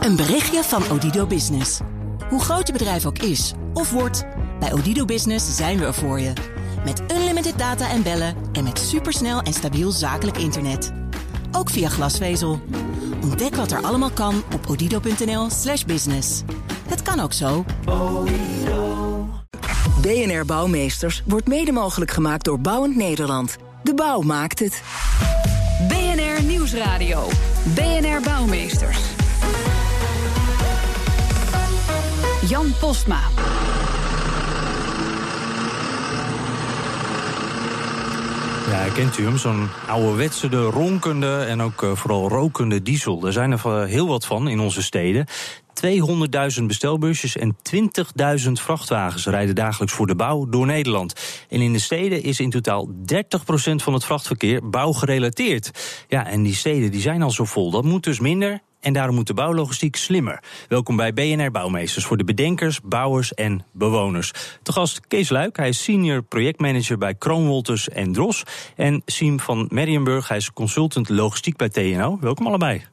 Een berichtje van Odido Business. Hoe groot je bedrijf ook is of wordt, bij Odido Business zijn we er voor je. Met unlimited data en bellen en met supersnel en stabiel zakelijk internet. Ook via glasvezel. Ontdek wat er allemaal kan op odido.nl/slash business. Het kan ook zo. BNR Bouwmeesters wordt mede mogelijk gemaakt door Bouwend Nederland. De bouw maakt het. BNR Nieuwsradio. BNR Bouwmeesters. Jan Postma. Ja, kent u hem? Zo'n ouderwetse, de ronkende en ook uh, vooral rokende diesel. Er zijn er uh, heel wat van in onze steden. 200.000 bestelbusjes en 20.000 vrachtwagens rijden dagelijks voor de bouw door Nederland. En in de steden is in totaal 30% van het vrachtverkeer bouwgerelateerd. Ja, en die steden die zijn al zo vol. Dat moet dus minder en daarom moet de bouwlogistiek slimmer. Welkom bij BNR Bouwmeesters voor de bedenkers, bouwers en bewoners. Te gast Kees Luik, hij is senior projectmanager bij Kroonwolters en Dros. En Siem van Merrienburg, hij is consultant logistiek bij TNO. Welkom allebei.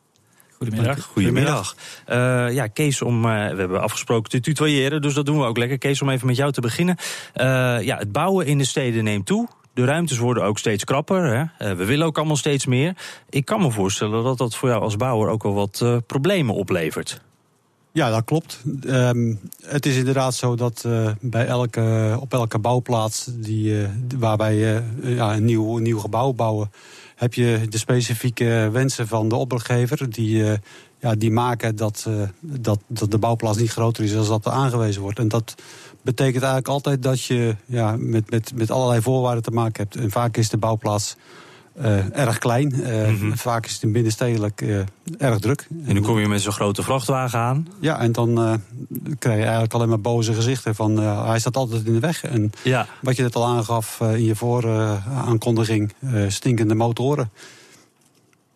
Goedemiddag. Goedemiddag. Uh, ja, Kees, om, uh, we hebben afgesproken te tutoyeren, dus dat doen we ook lekker. Kees, om even met jou te beginnen. Uh, ja, het bouwen in de steden neemt toe. De ruimtes worden ook steeds krapper. Hè? we willen ook allemaal steeds meer. Ik kan me voorstellen dat dat voor jou als bouwer ook wel wat problemen oplevert. Ja, dat klopt. Um, het is inderdaad zo dat uh, bij elke, op elke bouwplaats die, uh, uh, ja, een, nieuw, een nieuw gebouw bouwen, heb je de specifieke wensen van de opdrachtgever. Die, ja, die maken dat, dat, dat de bouwplaats niet groter is dan dat er aangewezen wordt. En dat betekent eigenlijk altijd dat je ja, met, met, met allerlei voorwaarden te maken hebt. En vaak is de bouwplaats uh, erg klein. Uh, mm -hmm. Vaak is het in binnenstedelijk uh, erg druk. En dan kom je met zo'n grote vrachtwagen aan. Ja, en dan krijg je eigenlijk alleen maar boze gezichten van hij staat altijd in de weg. En ja. wat je net al aangaf in je vooraankondiging, stinkende motoren.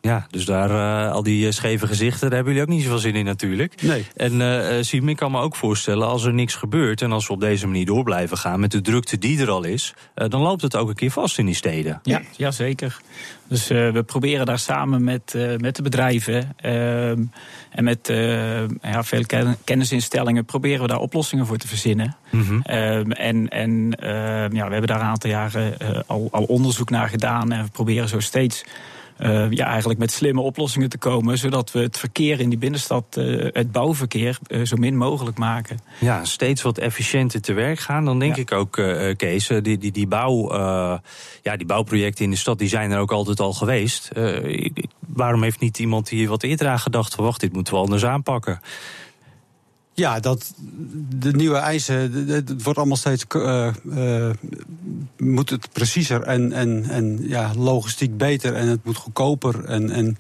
Ja, dus daar uh, al die scheve gezichten, daar hebben jullie ook niet zoveel zin in natuurlijk. Nee. En uh, Siem, ik kan me ook voorstellen, als er niks gebeurt... en als we op deze manier door blijven gaan met de drukte die er al is... Uh, dan loopt het ook een keer vast in die steden. Ja, ja zeker. Dus we proberen daar samen met, met de bedrijven... en met ja, veel kennisinstellingen... proberen we daar oplossingen voor te verzinnen. Mm -hmm. en en ja, we hebben daar een aantal jaren al, al onderzoek naar gedaan... en we proberen zo steeds... Uh, ja, eigenlijk met slimme oplossingen te komen. Zodat we het verkeer in die binnenstad, uh, het bouwverkeer, uh, zo min mogelijk maken. Ja, steeds wat efficiënter te werk gaan. Dan denk ja. ik ook, Kees, die, die, die, bouw, ja, die bouwprojecten in de stad die zijn er ook altijd al geweest. waarom heeft niet iemand hier wat eerder aan gedacht? Wacht, dit moeten we anders aanpakken. Ja, dat, de nieuwe eisen, het wordt allemaal steeds. Uh, uh, moet het preciezer en, en, en ja, logistiek beter en het moet goedkoper. En, en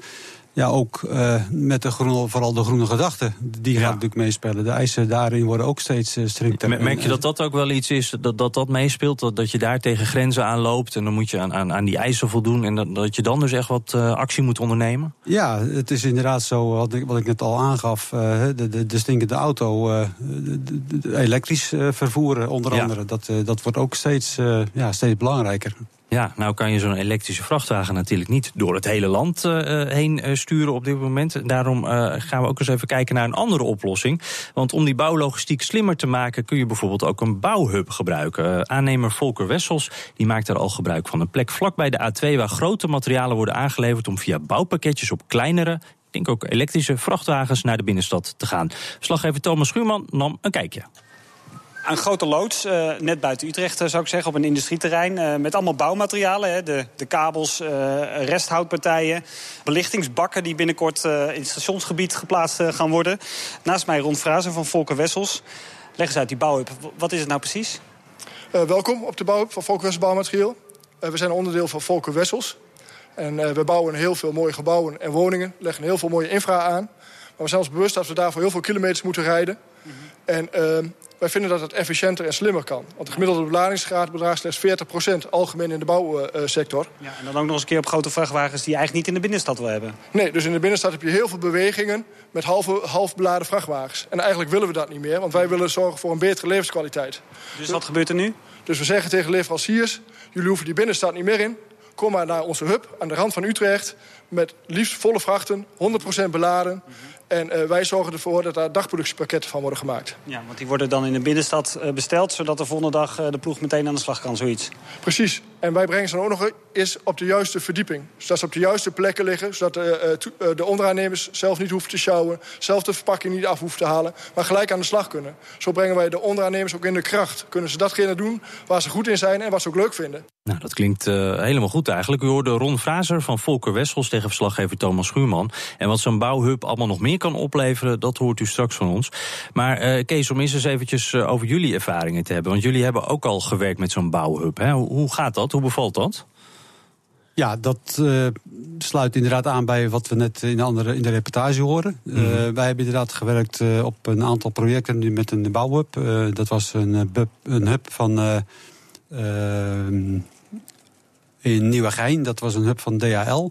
ja, ook uh, met de groene, vooral de groene gedachten, die gaan ja. natuurlijk meespelen. De eisen daarin worden ook steeds uh, strikter. Merk je dat dat ook wel iets is, dat dat, dat meespeelt? Dat, dat je daar tegen grenzen aan loopt en dan moet je aan, aan, aan die eisen voldoen... en dat, dat je dan dus echt wat uh, actie moet ondernemen? Ja, het is inderdaad zo, wat ik, wat ik net al aangaf... de, de, de stinkende auto, de, elektrisch vervoeren onder andere... Dat, dat wordt ook steeds, ja, steeds belangrijker. Ja, nou kan je zo'n elektrische vrachtwagen natuurlijk niet door het hele land uh, heen uh, sturen op dit moment. Daarom gaan we ook eens even kijken naar een andere oplossing. Want om die bouwlogistiek slimmer te maken kun je bijvoorbeeld ook een bouwhub gebruiken. aannemer Volker Wessels die maakt er al gebruik van. Een plek vlakbij de A2 waar grote materialen worden aangeleverd om via bouwpakketjes op kleinere ik denk ook elektrische vrachtwagens naar de binnenstad te gaan. Slaggever Thomas Schuurman nam een kijkje. Een grote loods, uh, net buiten Utrecht uh, zou ik zeggen, op een industrieterrein. Uh, met allemaal bouwmaterialen. Hè, de, de kabels, resthoutpartijen, belichtingsbakken die binnenkort in het stationsgebied geplaatst gaan worden. Naast mij Ron Frazen van Volker Wessels. Leg eens uit die bouwhub. Wat is het nou precies? welkom op de bouwhub van Volker Wessels Bouwmateriaal. we zijn onderdeel van Volker Wessels. En we bouwen heel veel mooie gebouwen en woningen. Leggen heel veel mooie infra aan. Maar we zijn ons bewust dat we daarvoor heel veel kilometers moeten rijden. Mm -hmm. En ehm, wij vinden dat het efficiënter en slimmer kan. Want de gemiddelde beladingsgraad bedraagt slechts 40% algemeen in de bouwsector. Ja, en dan ook nog eens een keer op grote vrachtwagens die je eigenlijk niet in de binnenstad wil hebben. Nee, dus in de binnenstad heb je heel veel bewegingen met halve, half beladen vrachtwagens. En eigenlijk willen we dat niet meer, want wij willen zorgen voor een betere levenskwaliteit. Dus wat gebeurt er nu? Dus we zeggen tegen leveranciers, jullie hoeven die binnenstad niet meer in. Kom maar naar onze hub aan de rand van Utrecht met liefst volle vrachten, 100% beladen. En uh, wij zorgen ervoor dat daar dagproductiepakketten van worden gemaakt. Ja, want die worden dan in de binnenstad uh, besteld... zodat de volgende dag uh, de ploeg meteen aan de slag kan, zoiets. Precies. En wij brengen ze dan ook nog eens op de juiste verdieping. Zodat ze op de juiste plekken liggen. Zodat de, de onderaannemers zelf niet hoeven te sjouwen. Zelf de verpakking niet af hoeven te halen. Maar gelijk aan de slag kunnen. Zo brengen wij de onderaannemers ook in de kracht. Kunnen ze datgene doen waar ze goed in zijn en wat ze ook leuk vinden. Nou, dat klinkt uh, helemaal goed eigenlijk. U hoorde Ron Fraser van Volker Wessels tegen verslaggever Thomas Schuurman. En wat zo'n bouwhub allemaal nog meer kan opleveren, dat hoort u straks van ons. Maar uh, Kees, om eens eens eventjes uh, over jullie ervaringen te hebben. Want jullie hebben ook al gewerkt met zo'n bouwhub. Hè? Hoe, hoe gaat dat? Hoe bevalt dat? Ja, dat uh, sluit inderdaad aan bij wat we net in de, andere, in de reportage horen. Mm -hmm. uh, wij hebben inderdaad gewerkt uh, op een aantal projecten nu met een bouwhub. dat was een, hub, een hub van in Nieuwegein. Dat was een hub van DHL.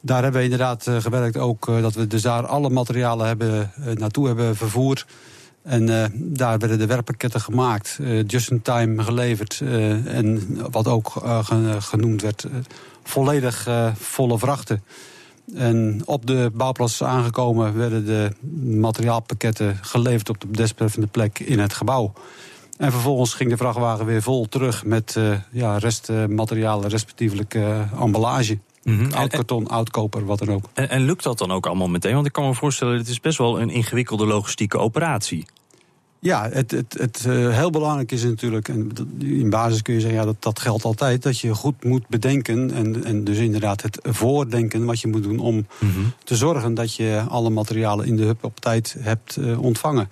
Daar hebben we inderdaad gewerkt ook dat we dus daar alle materialen hebben, naartoe hebben vervoerd. En daar werden de werkpakketten gemaakt, just in time geleverd. En wat ook genoemd werd, volledig volle vrachten. En op de bouwplaats aangekomen werden de materiaalpakketten geleverd op de desbetreffende plek in het gebouw. En vervolgens ging de vrachtwagen weer vol terug met ja, restmaterialen, respectievelijk emballage. Mm -hmm. Oud karton, oud koper, wat dan ook. En, en, lukt dat dan ook allemaal meteen? Want ik kan me voorstellen, het is best wel een ingewikkelde logistieke operatie. Ja, het, het, het uh, heel belangrijk is natuurlijk, en in basis kun je zeggen, ja, dat, dat geldt altijd, dat je goed moet bedenken en, en dus inderdaad het voordenken wat je moet doen om mm -hmm. te zorgen dat je alle materialen in de hub op tijd hebt uh, ontvangen.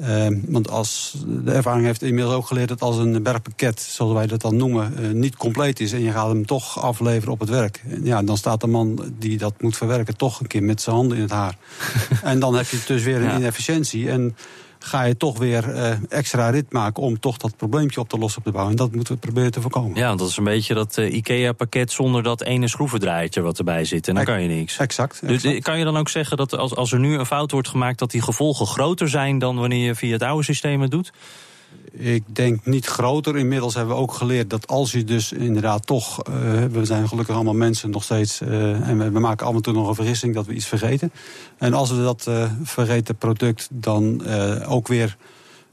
Uh, want als de ervaring heeft inmiddels ook geleerd dat als een bergpakket, zoals wij dat dan noemen, niet compleet is en je gaat hem toch afleveren op het werk, ja, dan staat de man die dat moet verwerken toch een keer met zijn handen in het haar. en dan heb je dus weer een ja. inefficiëntie. En ga je toch weer uh, extra rit maken om toch dat probleempje op te lossen op de bouw. En dat moeten we proberen te voorkomen. Ja, dat is een beetje dat uh, IKEA-pakket zonder dat ene schroevendraaitje wat erbij zit. En dan kan je niks. Exact. Dus exact. kan je dan ook zeggen dat als, als er nu een fout wordt gemaakt, dat die gevolgen groter zijn dan wanneer je via het oude systeem het doet? Ik denk niet groter. Inmiddels hebben we ook geleerd dat als je dus inderdaad toch... Uh, we zijn gelukkig allemaal mensen nog steeds... Uh, en we, we, maken af en toe nog een vergissing dat we iets vergeten. En als we dat uh, vergeten product dan ook weer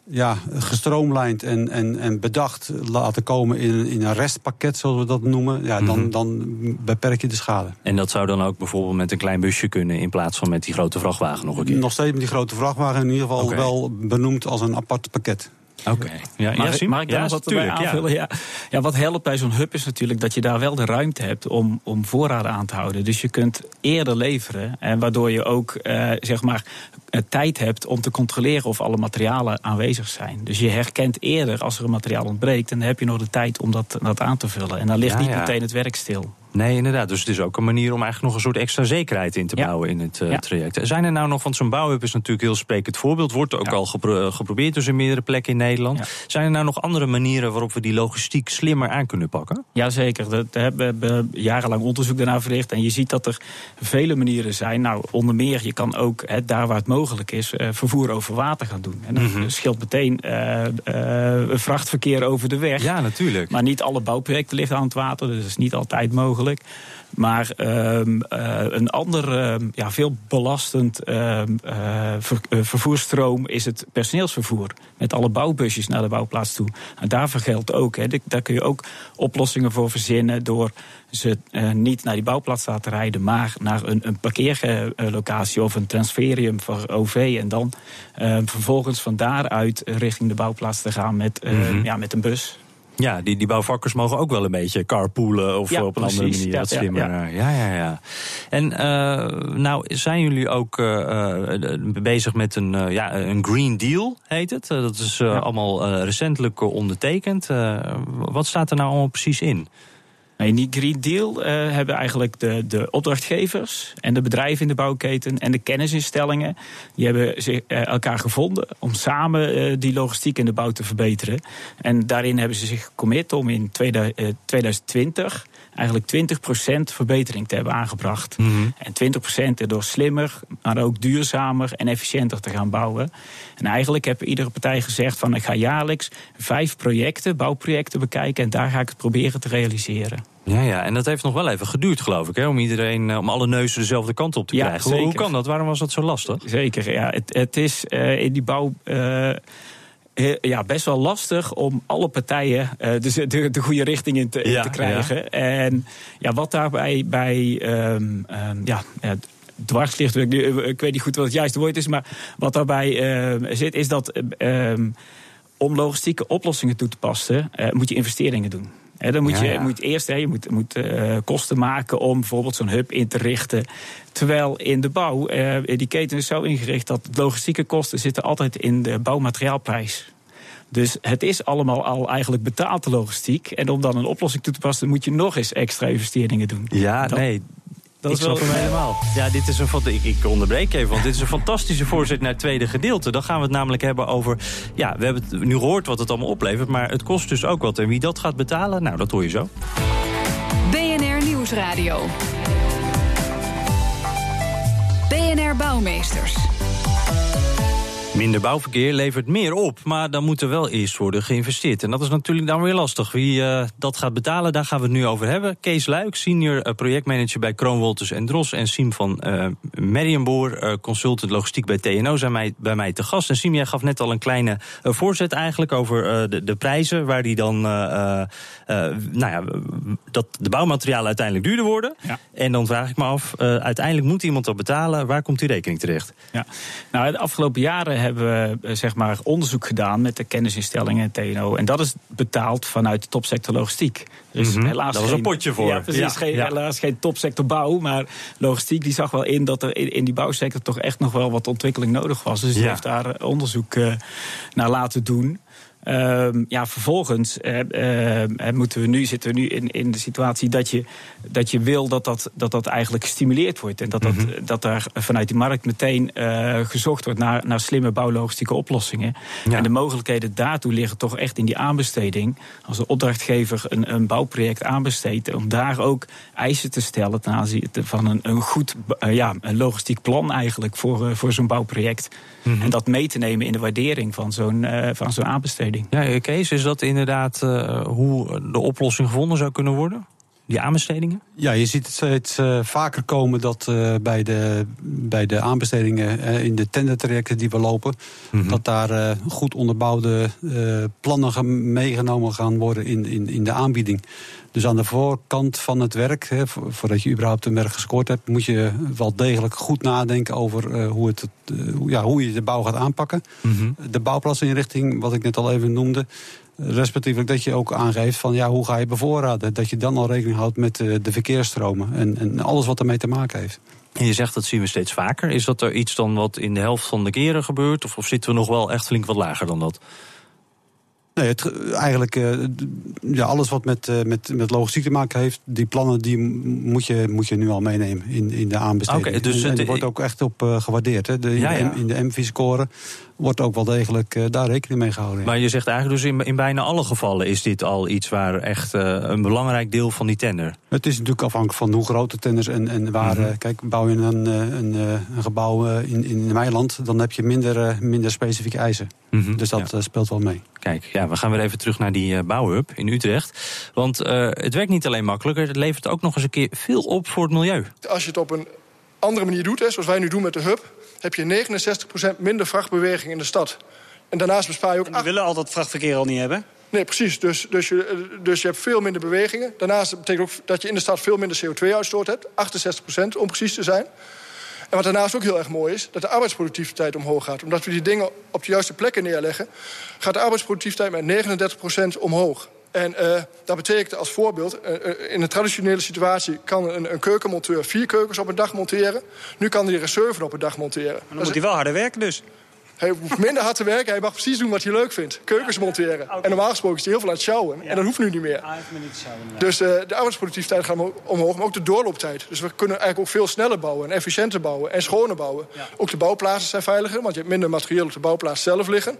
ja, gestroomlijnd en, en, en bedacht laten komen in, in een restpakket, zoals we dat noemen, ja, dan, -hmm. dan beperk je de schade. En dat zou dan ook bijvoorbeeld met een klein busje kunnen in plaats van met die grote vrachtwagen nog een keer? Nog steeds met die grote vrachtwagen, in ieder geval okay. wel benoemd als een apart pakket. Oké. Okay. Ja, mag, ik, mag ik daar ja, wat erbij aanvullen? Ja. ja. wat helpt bij zo'n hub is natuurlijk dat je daar wel de ruimte hebt om, om voorraden aan te houden. Dus je kunt eerder leveren. En waardoor je ook uh, zeg maar tijd hebt om te controleren of alle materialen aanwezig zijn. Dus je herkent eerder als er een materiaal ontbreekt. En dan heb je nog de tijd om dat, dat aan te vullen. En dan ligt niet meteen het werk stil. Nee, inderdaad. Dus het is ook een manier om eigenlijk nog een soort extra zekerheid in te ja. bouwen in het uh, ja. traject. Zijn er nou nog, want zo'n bouwhub is natuurlijk heel sprekend voorbeeld, wordt ook ja. al gepro geprobeerd dus in meerdere plekken in Nederland. Zijn er nou nog andere manieren waarop we die logistiek slimmer aan kunnen pakken? Jazeker. We hebben jarenlang onderzoek daarna verricht en je ziet dat er vele manieren zijn. Nou, onder meer, je kan ook hè, daar waar het mogelijk is, uh, vervoer over water gaan doen. En dat mm -hmm. scheelt meteen uh, vrachtverkeer over de weg. Ja, natuurlijk. Maar niet alle bouwprojecten liggen aan het water, dus dat is niet altijd mogelijk. Maar um, uh, een ander, uh, ja, veel belastend uh, ver, vervoersstroom is het personeelsvervoer. Met alle bouwbusjes naar de bouwplaats toe. En daarvoor geldt ook, daar kun je ook oplossingen voor verzinnen door ze niet naar die bouwplaats te laten rijden, maar naar een, een parkeerlocatie of een transferium voor OV. En dan vervolgens van daaruit richting de bouwplaats te gaan met, mm -hmm. ja, met een bus. Ja, die, die bouwvakkers mogen ook wel een beetje carpoolen of ja, op een precies. andere manier ja, wat slimmer. Ja, ja, ja. ja. En uh, nou zijn jullie ook uh, bezig met een, uh, ja, een Green Deal, heet het. dat is allemaal recentelijk ondertekend. wat staat er nou allemaal precies in? In die Green Deal uh, hebben eigenlijk de, de opdrachtgevers en de bedrijven in de bouwketen en de kennisinstellingen, die hebben zich, uh, elkaar gevonden om samen uh, die logistiek in de bouw te verbeteren. En daarin hebben ze zich gecommit om in 2020 eigenlijk 20% verbetering te hebben aangebracht. Mm -hmm. En 20% door slimmer, maar ook duurzamer en efficiënter te gaan bouwen. En eigenlijk heeft iedere partij gezegd van ik ga jaarlijks vijf projecten, bouwprojecten bekijken en daar ga ik het proberen te realiseren. Ja, ja, en dat heeft nog wel even geduurd, geloof ik, hè, om iedereen, om alle neuzen dezelfde kant op te Ja, krijgen. Hoe- Hoe zeker. kan dat? Waarom was dat zo lastig? Zeker, ja. Het, het is eh, in die bouw. eh, ja, best wel lastig om alle partijen eh, dus de, de goede richting in te, Ja, te krijgen. En ja, wat daarbij bij ehm, ja, dwars ligt, ik, ik weet niet goed wat het juiste woord is, maar wat daarbij ehm, zit, is dat om logistieke oplossingen toe te passen, eh, moet je investeringen doen. Dan moet je, ja. moet eerst hè, je moet, moet eh, kosten maken om bijvoorbeeld zo'n hub in te richten. Terwijl in de bouw, eh, die keten is zo ingericht dat logistieke kosten zitten altijd in de bouwmateriaalprijs. Dus het is allemaal al eigenlijk betaald de logistiek. En om dan een oplossing toe te passen, moet je nog eens extra investeringen doen. Ja, Dat- nee. Dat ik is wel- snap hem helemaal. Ja, dit is een, ik, ik onderbreek even, want dit is een fantastische voorzet naar het tweede gedeelte. Dan gaan we het namelijk hebben over... Ja, we hebben het nu gehoord wat het allemaal oplevert, maar het kost dus ook wat. En wie dat gaat betalen, nou, dat hoor je zo. BNR Nieuwsradio. BNR Bouwmeesters. Minder bouwverkeer levert meer op, maar dan moet er wel eerst worden geïnvesteerd. En dat is natuurlijk dan weer lastig. Wie eh, dat gaat betalen, daar gaan we het nu over hebben. Kees Luik, senior eh, projectmanager bij Kroon Wolters en Dros. En Siem van eh Merriamboer, consultant logistiek bij TNO, zijn mij, bij mij te gast. En Siem, jij gaf net al een kleine voorzet eigenlijk over de, de prijzen, waar die dan, nou ja, dat de bouwmaterialen uiteindelijk duurder worden. Ja. En dan vraag ik me af, uiteindelijk moet iemand dat betalen. Waar komt die rekening terecht? Ja. Nou, de afgelopen jaren hebben we eh, zeg maar, onderzoek gedaan met de kennisinstellingen en TNO. En dat is betaald vanuit de topsector logistiek. Is Mhm. helaas Daar was geen- een potje voor. Ja, precies. Ja, geen, ja. Helaas geen topsector bouw. Maar logistiek die zag wel in dat er in, in die bouwsector toch echt nog wel wat ontwikkeling nodig was. Dus die heeft daar eh, onderzoek eh, naar laten doen. Ehm, ja, vervolgens eh, eh, eh, moeten we nu, zitten we nu in, in de situatie dat je, dat je wil dat dat, dat dat eigenlijk gestimuleerd wordt. En dat, dat, Mhm. dat daar vanuit die markt meteen gezocht wordt naar, naar slimme bouwlogistieke oplossingen. Ja. En de mogelijkheden daartoe liggen toch echt in die aanbesteding. Als de opdrachtgever een, een bouwproject aanbesteedt, om daar ook eisen te stellen ten aanzien van een, een goed ja, een logistiek plan eigenlijk voor, voor zo'n bouwproject. Mhm. En dat mee te nemen in de waardering van zo'n van zo'n aanbesteding. Ja, eh, Kees, is dat inderdaad eh, hoe de oplossing gevonden zou kunnen worden? Die aanbestedingen? Ja, je ziet het steeds eh, vaker komen dat eh, bij, de, bij de aanbestedingen eh, in de tendertrajecten die we lopen, Mhm. dat daar goed onderbouwde plannen gaan- meegenomen gaan worden in, in, in de aanbieding. Dus aan de voorkant van het werk, voordat je überhaupt een werk gescoord hebt, moet je wel degelijk goed nadenken over hoe, het, ja, hoe je de bouw gaat aanpakken. Mhm. De bouwplatsinrichting, wat ik net al even noemde. Respectievelijk dat je ook aangeeft van ja, hoe ga je bevoorraden. Dat je dan al rekening houdt met eh, de verkeersstromen en, en alles wat ermee te maken heeft. En je zegt dat zien we steeds vaker. Is dat er iets dan wat in de helft van de keren gebeurt? Of, of zitten we nog wel echt flink wat lager dan dat? Nee, het, eigenlijk eh, ja, alles wat met, eh, met, met logistiek te maken heeft, die plannen die moet je, moet je nu al meenemen in, in de aanbesteding. Oké, dus en, er wordt ook echt op eh, gewaardeerd. Hè. De, in, Ja, in de MV-score wordt ook wel degelijk eh, daar rekening mee gehouden. Maar je zegt eigenlijk dus in, in bijna alle gevallen is dit al iets waar echt eh, een belangrijk deel van die tender. Het is natuurlijk afhankelijk van hoe groot de tenders en, en waar. Mhm. eh, kijk, bouw je een, eh, een, eh, een gebouw eh, in, in Meiland, dan heb je minder, eh, minder specifieke eisen. Mhm, Dus dat eh, speelt wel mee. Kijk, ja, we gaan weer even terug naar die eh, bouwhub in Utrecht. Want eh, het werkt niet alleen makkelijker, het levert ook nog eens een keer veel op voor het milieu. Als je het op een andere manier doet, hè, zoals wij nu doen met de hub... heb je 69% minder vrachtbeweging in de stad. En daarnaast bespaar je ook... En die willen al dat vrachtverkeer al niet hebben. Nee, precies. Dus, dus, je, eh, dus je hebt veel minder bewegingen. Daarnaast betekent ook dat je in de stad veel minder CO2-uitstoot hebt. 68% om precies te zijn. En wat daarnaast ook heel erg mooi is, dat de arbeidsproductiviteit omhoog gaat. Omdat we die dingen op de juiste plekken neerleggen... gaat de arbeidsproductiviteit met 39% omhoog. En eh, dat betekent als voorbeeld, eh, eh, in een traditionele situatie... kan een, een keukenmonteur vier keukens op een dag monteren. Nu kan hij er zeven op een dag monteren. Maar dan Dat moet hij wel harder werken dus. Hij hoeft minder hard te werken. Hij mag precies doen wat hij leuk vindt. Keukens monteren. En normaal gesproken is hij heel veel aan het sjouwen. En dat hoeft nu niet meer. Dus eh, de arbeidsproductiviteit gaat omho- omhoog, maar ook de doorlooptijd. Dus we kunnen eigenlijk ook veel sneller bouwen en efficiënter bouwen en schoner bouwen. Ook de bouwplaatsen zijn veiliger, want je hebt minder materieel op de bouwplaats zelf liggen.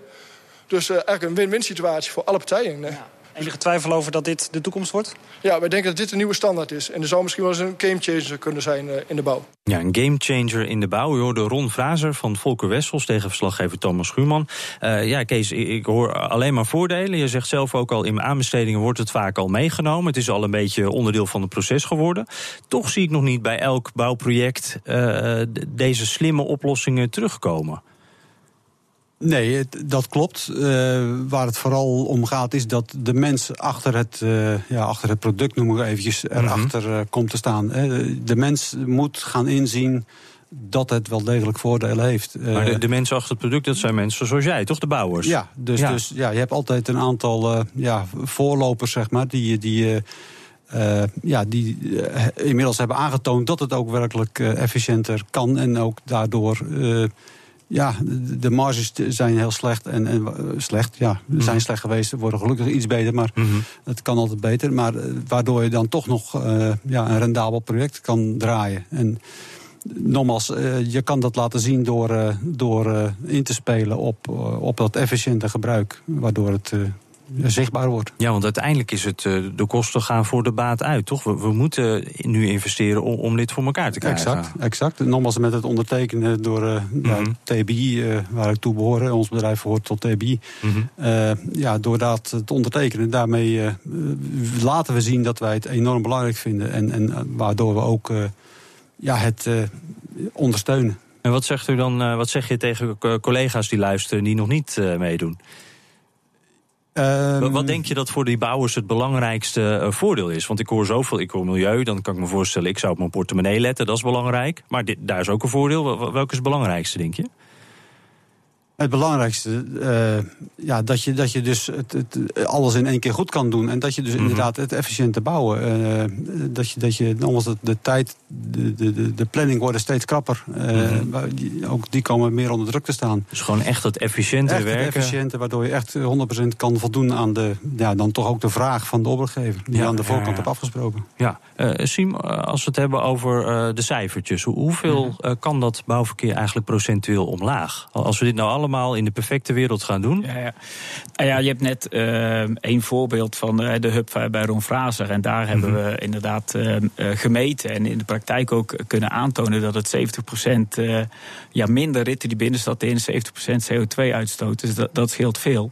Dus eh, eigenlijk een win-win situatie voor alle partijen. Eh. Enige twijfel over dat dit de toekomst wordt? Ja, wij denken dat dit een nieuwe standaard is. En er zou misschien wel eens een gamechanger kunnen zijn uh, in de bouw. Ja, een gamechanger in de bouw. U hoorde Ron Fraser van Volker Wessels tegen verslaggever Thomas Schuurman. Uh, ja, Kees, ik hoor alleen maar voordelen. Je zegt zelf ook al, in mijn aanbestedingen wordt het vaak al meegenomen. Het is al een beetje onderdeel van het proces geworden. Toch zie ik nog niet bij elk bouwproject uh, deze slimme oplossingen terugkomen. Nee, dat klopt. Uh, waar het vooral om gaat is dat de mens achter het, uh, ja, achter het product, noem ik eventjes, erachter uh, komt te staan. De mens moet gaan inzien dat het wel degelijk voordelen heeft. Maar de, de, mensen achter het product, dat zijn mensen zoals jij, toch? De bouwers? Ja, dus ja, dus, ja je hebt altijd een aantal ja, voorlopers, zeg maar, die... die uh, ja, die uh, inmiddels hebben aangetoond dat het ook werkelijk uh, efficiënter kan en ook daardoor ja, de marges zijn heel slecht. En, en slecht, ja, mm zijn slecht geweest. worden gelukkig iets beter, maar mm -hmm. het kan altijd beter. Maar waardoor je dan toch nog uh, ja, een rendabel project kan draaien. En nogmaals, uh, je kan dat laten zien door, uh, door in te spelen op, op dat efficiënte gebruik. Waardoor het zichtbaar wordt. Ja, want uiteindelijk is het de kosten gaan voor de baat uit, toch? We, we moeten nu investeren om, om, dit voor elkaar te krijgen. Exact, exact. Nogmaals met het ondertekenen door uh, mm -hmm. ja, TBI, uh, waar ik toe behoor. Ons bedrijf hoort tot TBI. Mm -hmm. uh, ja, door dat te ondertekenen, daarmee laten we zien dat wij het enorm belangrijk vinden. En, en waardoor we ook ja, het ondersteunen. En wat zegt u dan, wat zeg je tegen collega's die luisteren die nog niet meedoen? Um, wat denk je dat voor die bouwers het belangrijkste uh, voordeel is? Want ik hoor zoveel, ik hoor milieu, dan kan ik me voorstellen... ik zou op mijn portemonnee letten, dat is belangrijk. Maar dit, daar is ook een voordeel. Welke is het belangrijkste, denk je? Het belangrijkste, uh, ja, dat je, dat je dus het, het, alles in één keer goed kan doen. En dat je dus mm -hmm. inderdaad het efficiënte bouwen. Uh, dat je, dat je nogmaals, de, de tijd, de, de, de planning worden steeds krapper. Uh, mm -hmm. die, ook die komen meer onder druk te staan. Dus gewoon echt het efficiënte echt werken. Het efficiënte, waardoor je echt 100% kan voldoen aan de, ja, dan toch ook de vraag van de opdrachtgever. Die ja, aan de voorkant ja, ja. hebt afgesproken. Ja, Siem, als we het hebben over de cijfertjes. Hoeveel -hmm. kan dat bouwverkeer eigenlijk procentueel omlaag? Als we dit nou allemaal allemaal in de perfecte wereld gaan doen? Ja, ja. ja je hebt net uh, een voorbeeld van uh, de hub bij Ron Fraser. En daar hebben mm -hmm. we inderdaad uh, gemeten en in de praktijk ook kunnen aantonen dat het 70% ja, minder ritten die binnenstad in, 70% CO2 uitstoot. Dus dat, dat scheelt veel.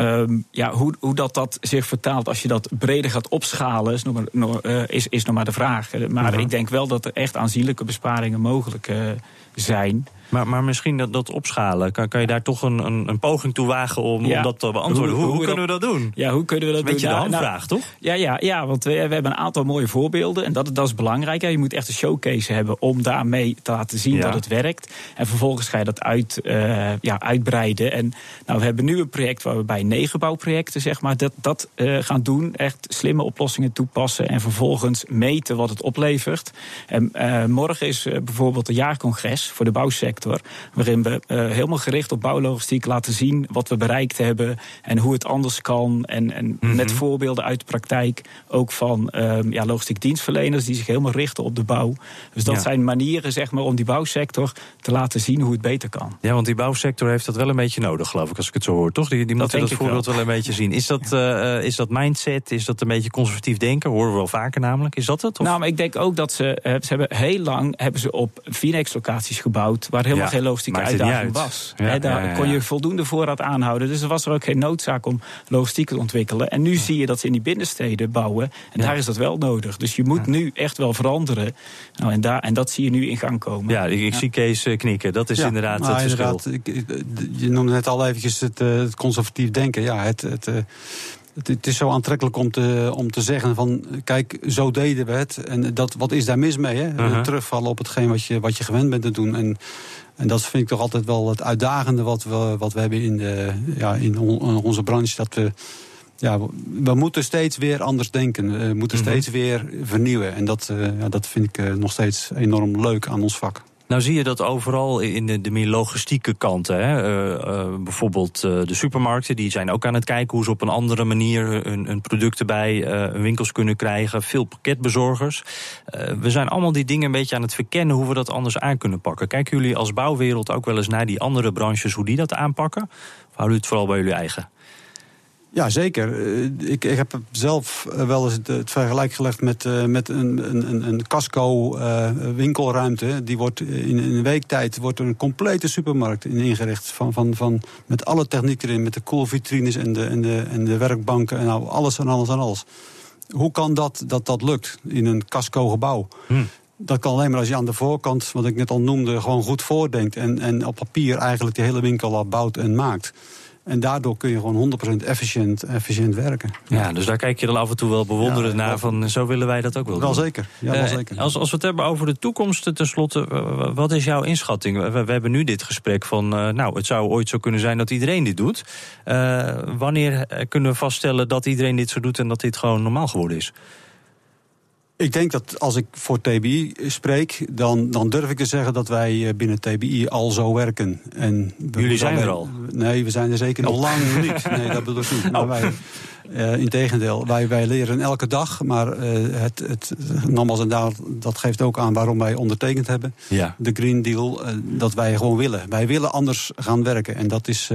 Um, ja, hoe, hoe dat, dat zich vertaalt als je dat breder gaat opschalen, is nog maar, nog, uh, is, is nog maar de vraag. Maar uh -huh. ik denk wel dat er echt aanzienlijke besparingen mogelijk uh, zijn. Maar, maar misschien dat, dat opschalen, kan, kan je daar toch een, een, een poging toe wagen om, ja. om dat te beantwoorden? Hoe, hoe, hoe kunnen we dat doen? Ja, hoe kunnen we dat Beetje doen? de handvraag, nou, toch? Ja, ja, ja want we, we hebben een aantal mooie voorbeelden. En dat, dat is belangrijk. Je moet echt een showcase hebben om daarmee te laten zien ja. dat het werkt. En vervolgens ga je dat uit, uh, ja, uitbreiden. En nou, we hebben nu een project waar we bij negen bouwprojecten zeg maar, dat, dat uh, gaan doen. Echt slimme oplossingen toepassen. En vervolgens meten wat het oplevert. En uh, morgen is bijvoorbeeld een jaarcongres voor de bouwsector. Waarin we uh, helemaal gericht op bouwlogistiek laten zien wat we bereikt hebben en hoe het anders kan. En, en mm -hmm. met voorbeelden uit de praktijk ook van um, ja, logistiek dienstverleners die zich helemaal richten op de bouw. Dus dat ja. zijn manieren zeg maar, om die bouwsector te laten zien hoe het beter kan. Ja, want die bouwsector heeft dat wel een beetje nodig, geloof ik, als ik het zo hoor. Toch? Die, die moeten dat, dat voorbeeld wel. wel. een beetje zien. Is dat, uh, is dat mindset? Is dat een beetje conservatief denken? Horen we wel vaker namelijk. Is dat het? Of? Nou, maar ik denk ook dat ze, uh, ze hebben heel lang hebben ze op Phoenix-locaties gebouwd waar helemaal ja. geen logistieke uitdaging was. Ja, He, daar ja, ja, kon je voldoende voorraad aanhouden. Dus er was er ook geen noodzaak om logistiek te ontwikkelen. En nu zie je dat ze in die binnensteden bouwen. En daar is dat wel nodig. Dus je moet nu echt wel veranderen. Nou, en, daar, en dat zie je nu in gang komen. Ja, ik, ik zie Kees uh, knikken. Dat is inderdaad nou, het verschil. Inderdaad, je noemde net al eventjes het, uh, het conservatief denken. Ja, het... het uh, het, het, is zo aantrekkelijk om te, om te zeggen van... kijk, zo deden we het. En dat, wat is daar mis mee? Hè? Uh -huh. Terugvallen op hetgeen wat je, wat je gewend bent te doen. En, en dat vind ik toch altijd wel het uitdagende wat we, wat we hebben in, de, ja, in, on, in onze branche. Dat we, ja, we moeten steeds weer anders denken. We moeten -huh. steeds weer vernieuwen. En dat, uh, ja, dat vind ik uh, nog steeds enorm leuk aan ons vak. Nou zie je dat overal in de, de meer logistieke kanten. Hè? Uh, uh, bijvoorbeeld uh, de supermarkten, die zijn ook aan het kijken hoe ze op een andere manier hun, hun producten bij hun winkels kunnen krijgen. Veel pakketbezorgers. we zijn allemaal die dingen een beetje aan het verkennen hoe we dat anders aan kunnen pakken. Kijken jullie als bouwwereld ook wel eens naar die andere branches, hoe die dat aanpakken? Of houden jullie het vooral bij jullie eigen? Ja, zeker. Eh, Ik, ik heb zelf eh, wel eens het, het vergelijk gelegd met, eh, met een, een, een casco eh, winkelruimte. Die wordt in, in een week tijd wordt er een complete supermarkt in ingericht. Van, van, van, met alle techniek erin, met de koelvitrines en de, en, de, en de werkbanken en nou, alles en alles en alles. Hoe kan dat dat, dat lukt in een casco gebouw? Dat kan alleen maar als je aan de voorkant, wat ik net al noemde, gewoon goed voordenkt. En, en op papier eigenlijk de hele winkel al bouwt en maakt. En daardoor kun je gewoon 100% efficiënt, efficiënt werken. Ja, dus daar kijk je dan af en toe wel bewonderend naar van zo willen wij dat ook wel Wel doen. zeker. Ja, wel Eh, zeker. Als, als we het hebben over de toekomst, eh, tenslotte, wat is jouw inschatting? We, we hebben nu dit gesprek van, eh, nou, het zou ooit zo kunnen zijn dat iedereen dit doet. Wanneer kunnen we vaststellen dat iedereen dit zo doet en dat dit gewoon normaal geworden is? Ik denk dat als ik voor TBI spreek, dan, dan durf ik te zeggen dat wij eh, binnen TBI al zo werken. En Jullie zijn er al? Nee, we zijn er zeker nog lang niet. Nee, dat bedoel ik niet. Maar Oh. wij, eh integendeel, wij, wij leren elke dag. Maar eh, het, het, nogmaals, en daar, dat geeft ook aan waarom wij ondertekend hebben. Ja. De Green Deal, dat wij gewoon willen. Wij willen anders gaan werken. En dat is,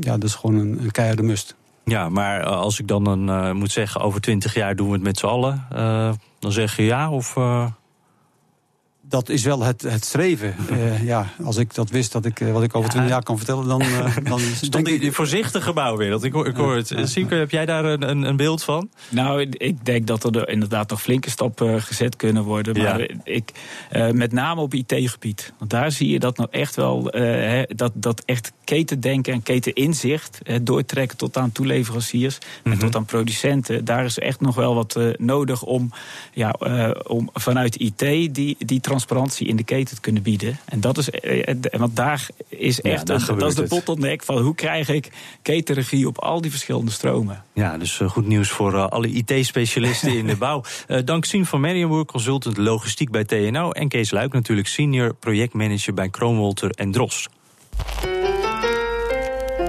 ja, dat is gewoon een, een keiharde must. Ja, maar als ik dan een, moet zeggen, over twintig jaar doen we het met z'n allen, dan zeg je ja of... eh, Dat is wel het, het streven. Eh, ja, als ik dat wist, dat ik, eh, wat ik over Ja. 20 jaar kan vertellen, dan, eh, dan Stond denk die, die voorzichtige bouwwereld. Ik hoor, ik hoor het. Heb jij daar een, een, een beeld van? Nou, ik denk dat er inderdaad nog flinke stappen gezet kunnen worden. Maar Ja. ik, eh, met name op IT-gebied. Want daar zie je dat nou echt wel, eh, hè, dat, dat echt ketendenken en keteninzicht, eh, doortrekken tot aan toeleveranciers Mhm. en tot aan producenten. Daar is echt nog wel wat eh, nodig om, ja, eh, om vanuit IT die, die transparantie in de keten te kunnen bieden. En dat is, eh, eh, want daar is Ja, echt, daar een- dat is de bottleneck van hoe krijg ik ketenregie op al die verschillende stromen. Ja, dus eh, goed nieuws voor alle IT-specialisten in de bouw. Eh, dank Sien van Merriamwood, consultant logistiek bij TNO. En Kees Luik natuurlijk, senior projectmanager bij Kroonwolter en Dros.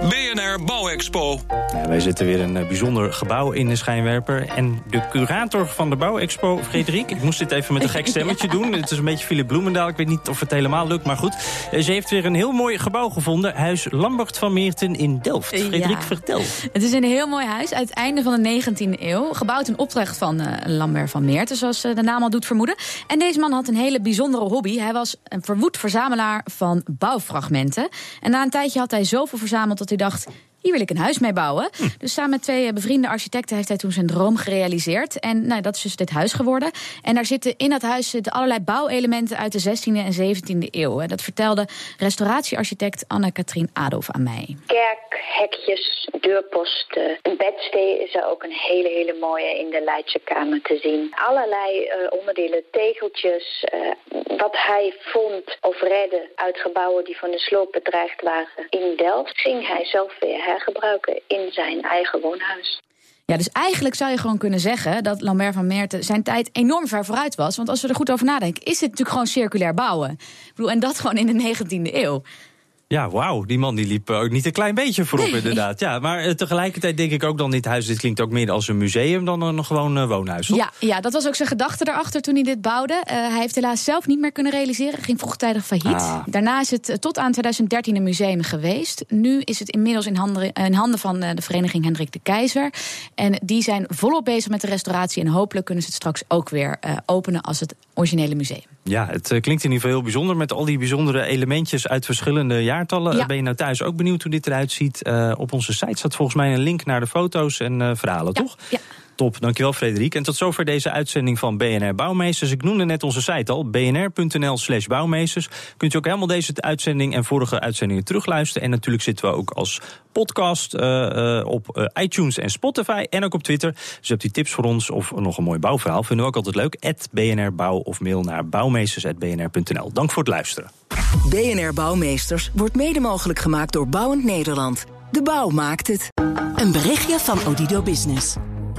BNR Bouwexpo. Ja, wij zetten weer een eh, bijzonder gebouw in de schijnwerper. En de curator van de Bouwexpo, Frederik... ik moest dit even met een gek stemmetje doen. Het is een beetje Philip Bloemendaal. Ik weet niet of het helemaal lukt, maar goed. Eh, Ze heeft weer een heel mooi gebouw gevonden. Huis Lambert van Meerten in Delft. Frederik, Ja. vertel. Het is een heel mooi huis uit het einde van de 19e eeuw. Gebouwd in opdracht van eh, Lambert van Meerten, zoals de naam al doet vermoeden. En deze man had een hele bijzondere hobby. Hij was een verwoed verzamelaar van bouwfragmenten. En na een tijdje had hij zoveel verzameld dat hij dacht... Hier wil ik een huis mee bouwen. Dus samen met twee eh, bevriende architecten heeft hij toen zijn droom gerealiseerd. En nou, dat is dus dit huis geworden. En daar zitten in dat huis zitten allerlei bouwelementen uit de 16e en 17e eeuw. En Dat vertelde restauratiearchitect Anne-Katrien Adolf aan mij. Kerk, hekjes, deurposten. Een bedstee is er ook een hele, hele mooie in de Leidse Kamer te zien. Allerlei eh, onderdelen, tegeltjes, eh, wat hij vond of redde uit gebouwen die van de sloop bedreigd waren in Delft, ging hij zelf weer hergebruiken in zijn eigen woonhuis. Ja, dus eigenlijk zou je gewoon kunnen zeggen dat Lambert van Meerten zijn tijd enorm ver vooruit was. Want als we er goed over nadenken, is dit natuurlijk gewoon circulair bouwen. Ik bedoel, en dat gewoon in de 19e eeuw. Ja, wauw. Die man die liep ook niet een klein beetje voorop, inderdaad. Ja, maar eh, tegelijkertijd denk ik ook dan, dit huis dit klinkt ook meer als een museum dan een gewoon eh, woonhuis. toch? Ja, ja, dat was ook zijn gedachte daarachter toen hij dit bouwde. Eh, hij heeft helaas zelf niet meer kunnen realiseren. Ging vroegtijdig failliet. Ah. Daarna is het tot aan 2013 een museum geweest. Nu is het inmiddels in handen, in handen van de vereniging Hendrik de Keizer. En die zijn volop bezig met de restauratie. En hopelijk kunnen ze het straks ook weer eh, openen als het originele museum. Ja, het eh, klinkt in ieder geval heel bijzonder met al die bijzondere elementjes uit verschillende jaartallen. Ja. Eh, Ben je nou thuis ook benieuwd hoe dit eruit ziet? Eh, op onze site staat volgens mij een link naar de foto's en verhalen, toch? Ja. Top, dankjewel Frederik. En tot zover deze uitzending van BNR Bouwmeesters. Ik noemde net onze site al, bnr.nl slash bouwmeesters. Kunt u ook helemaal deze uitzending en vorige uitzendingen terugluisteren. En natuurlijk zitten we ook als podcast eh, eh, op eh, iTunes en Spotify. En ook op Twitter. Dus hebt u tips voor ons of nog een mooi bouwverhaal. Vinden we ook altijd leuk. At BNR Bouw of mail naar bouwmeesters.bnr.nl. Dank voor het luisteren. BNR Bouwmeesters wordt mede mogelijk gemaakt door Bouwend Nederland. De bouw maakt het. Een berichtje van Odido Business.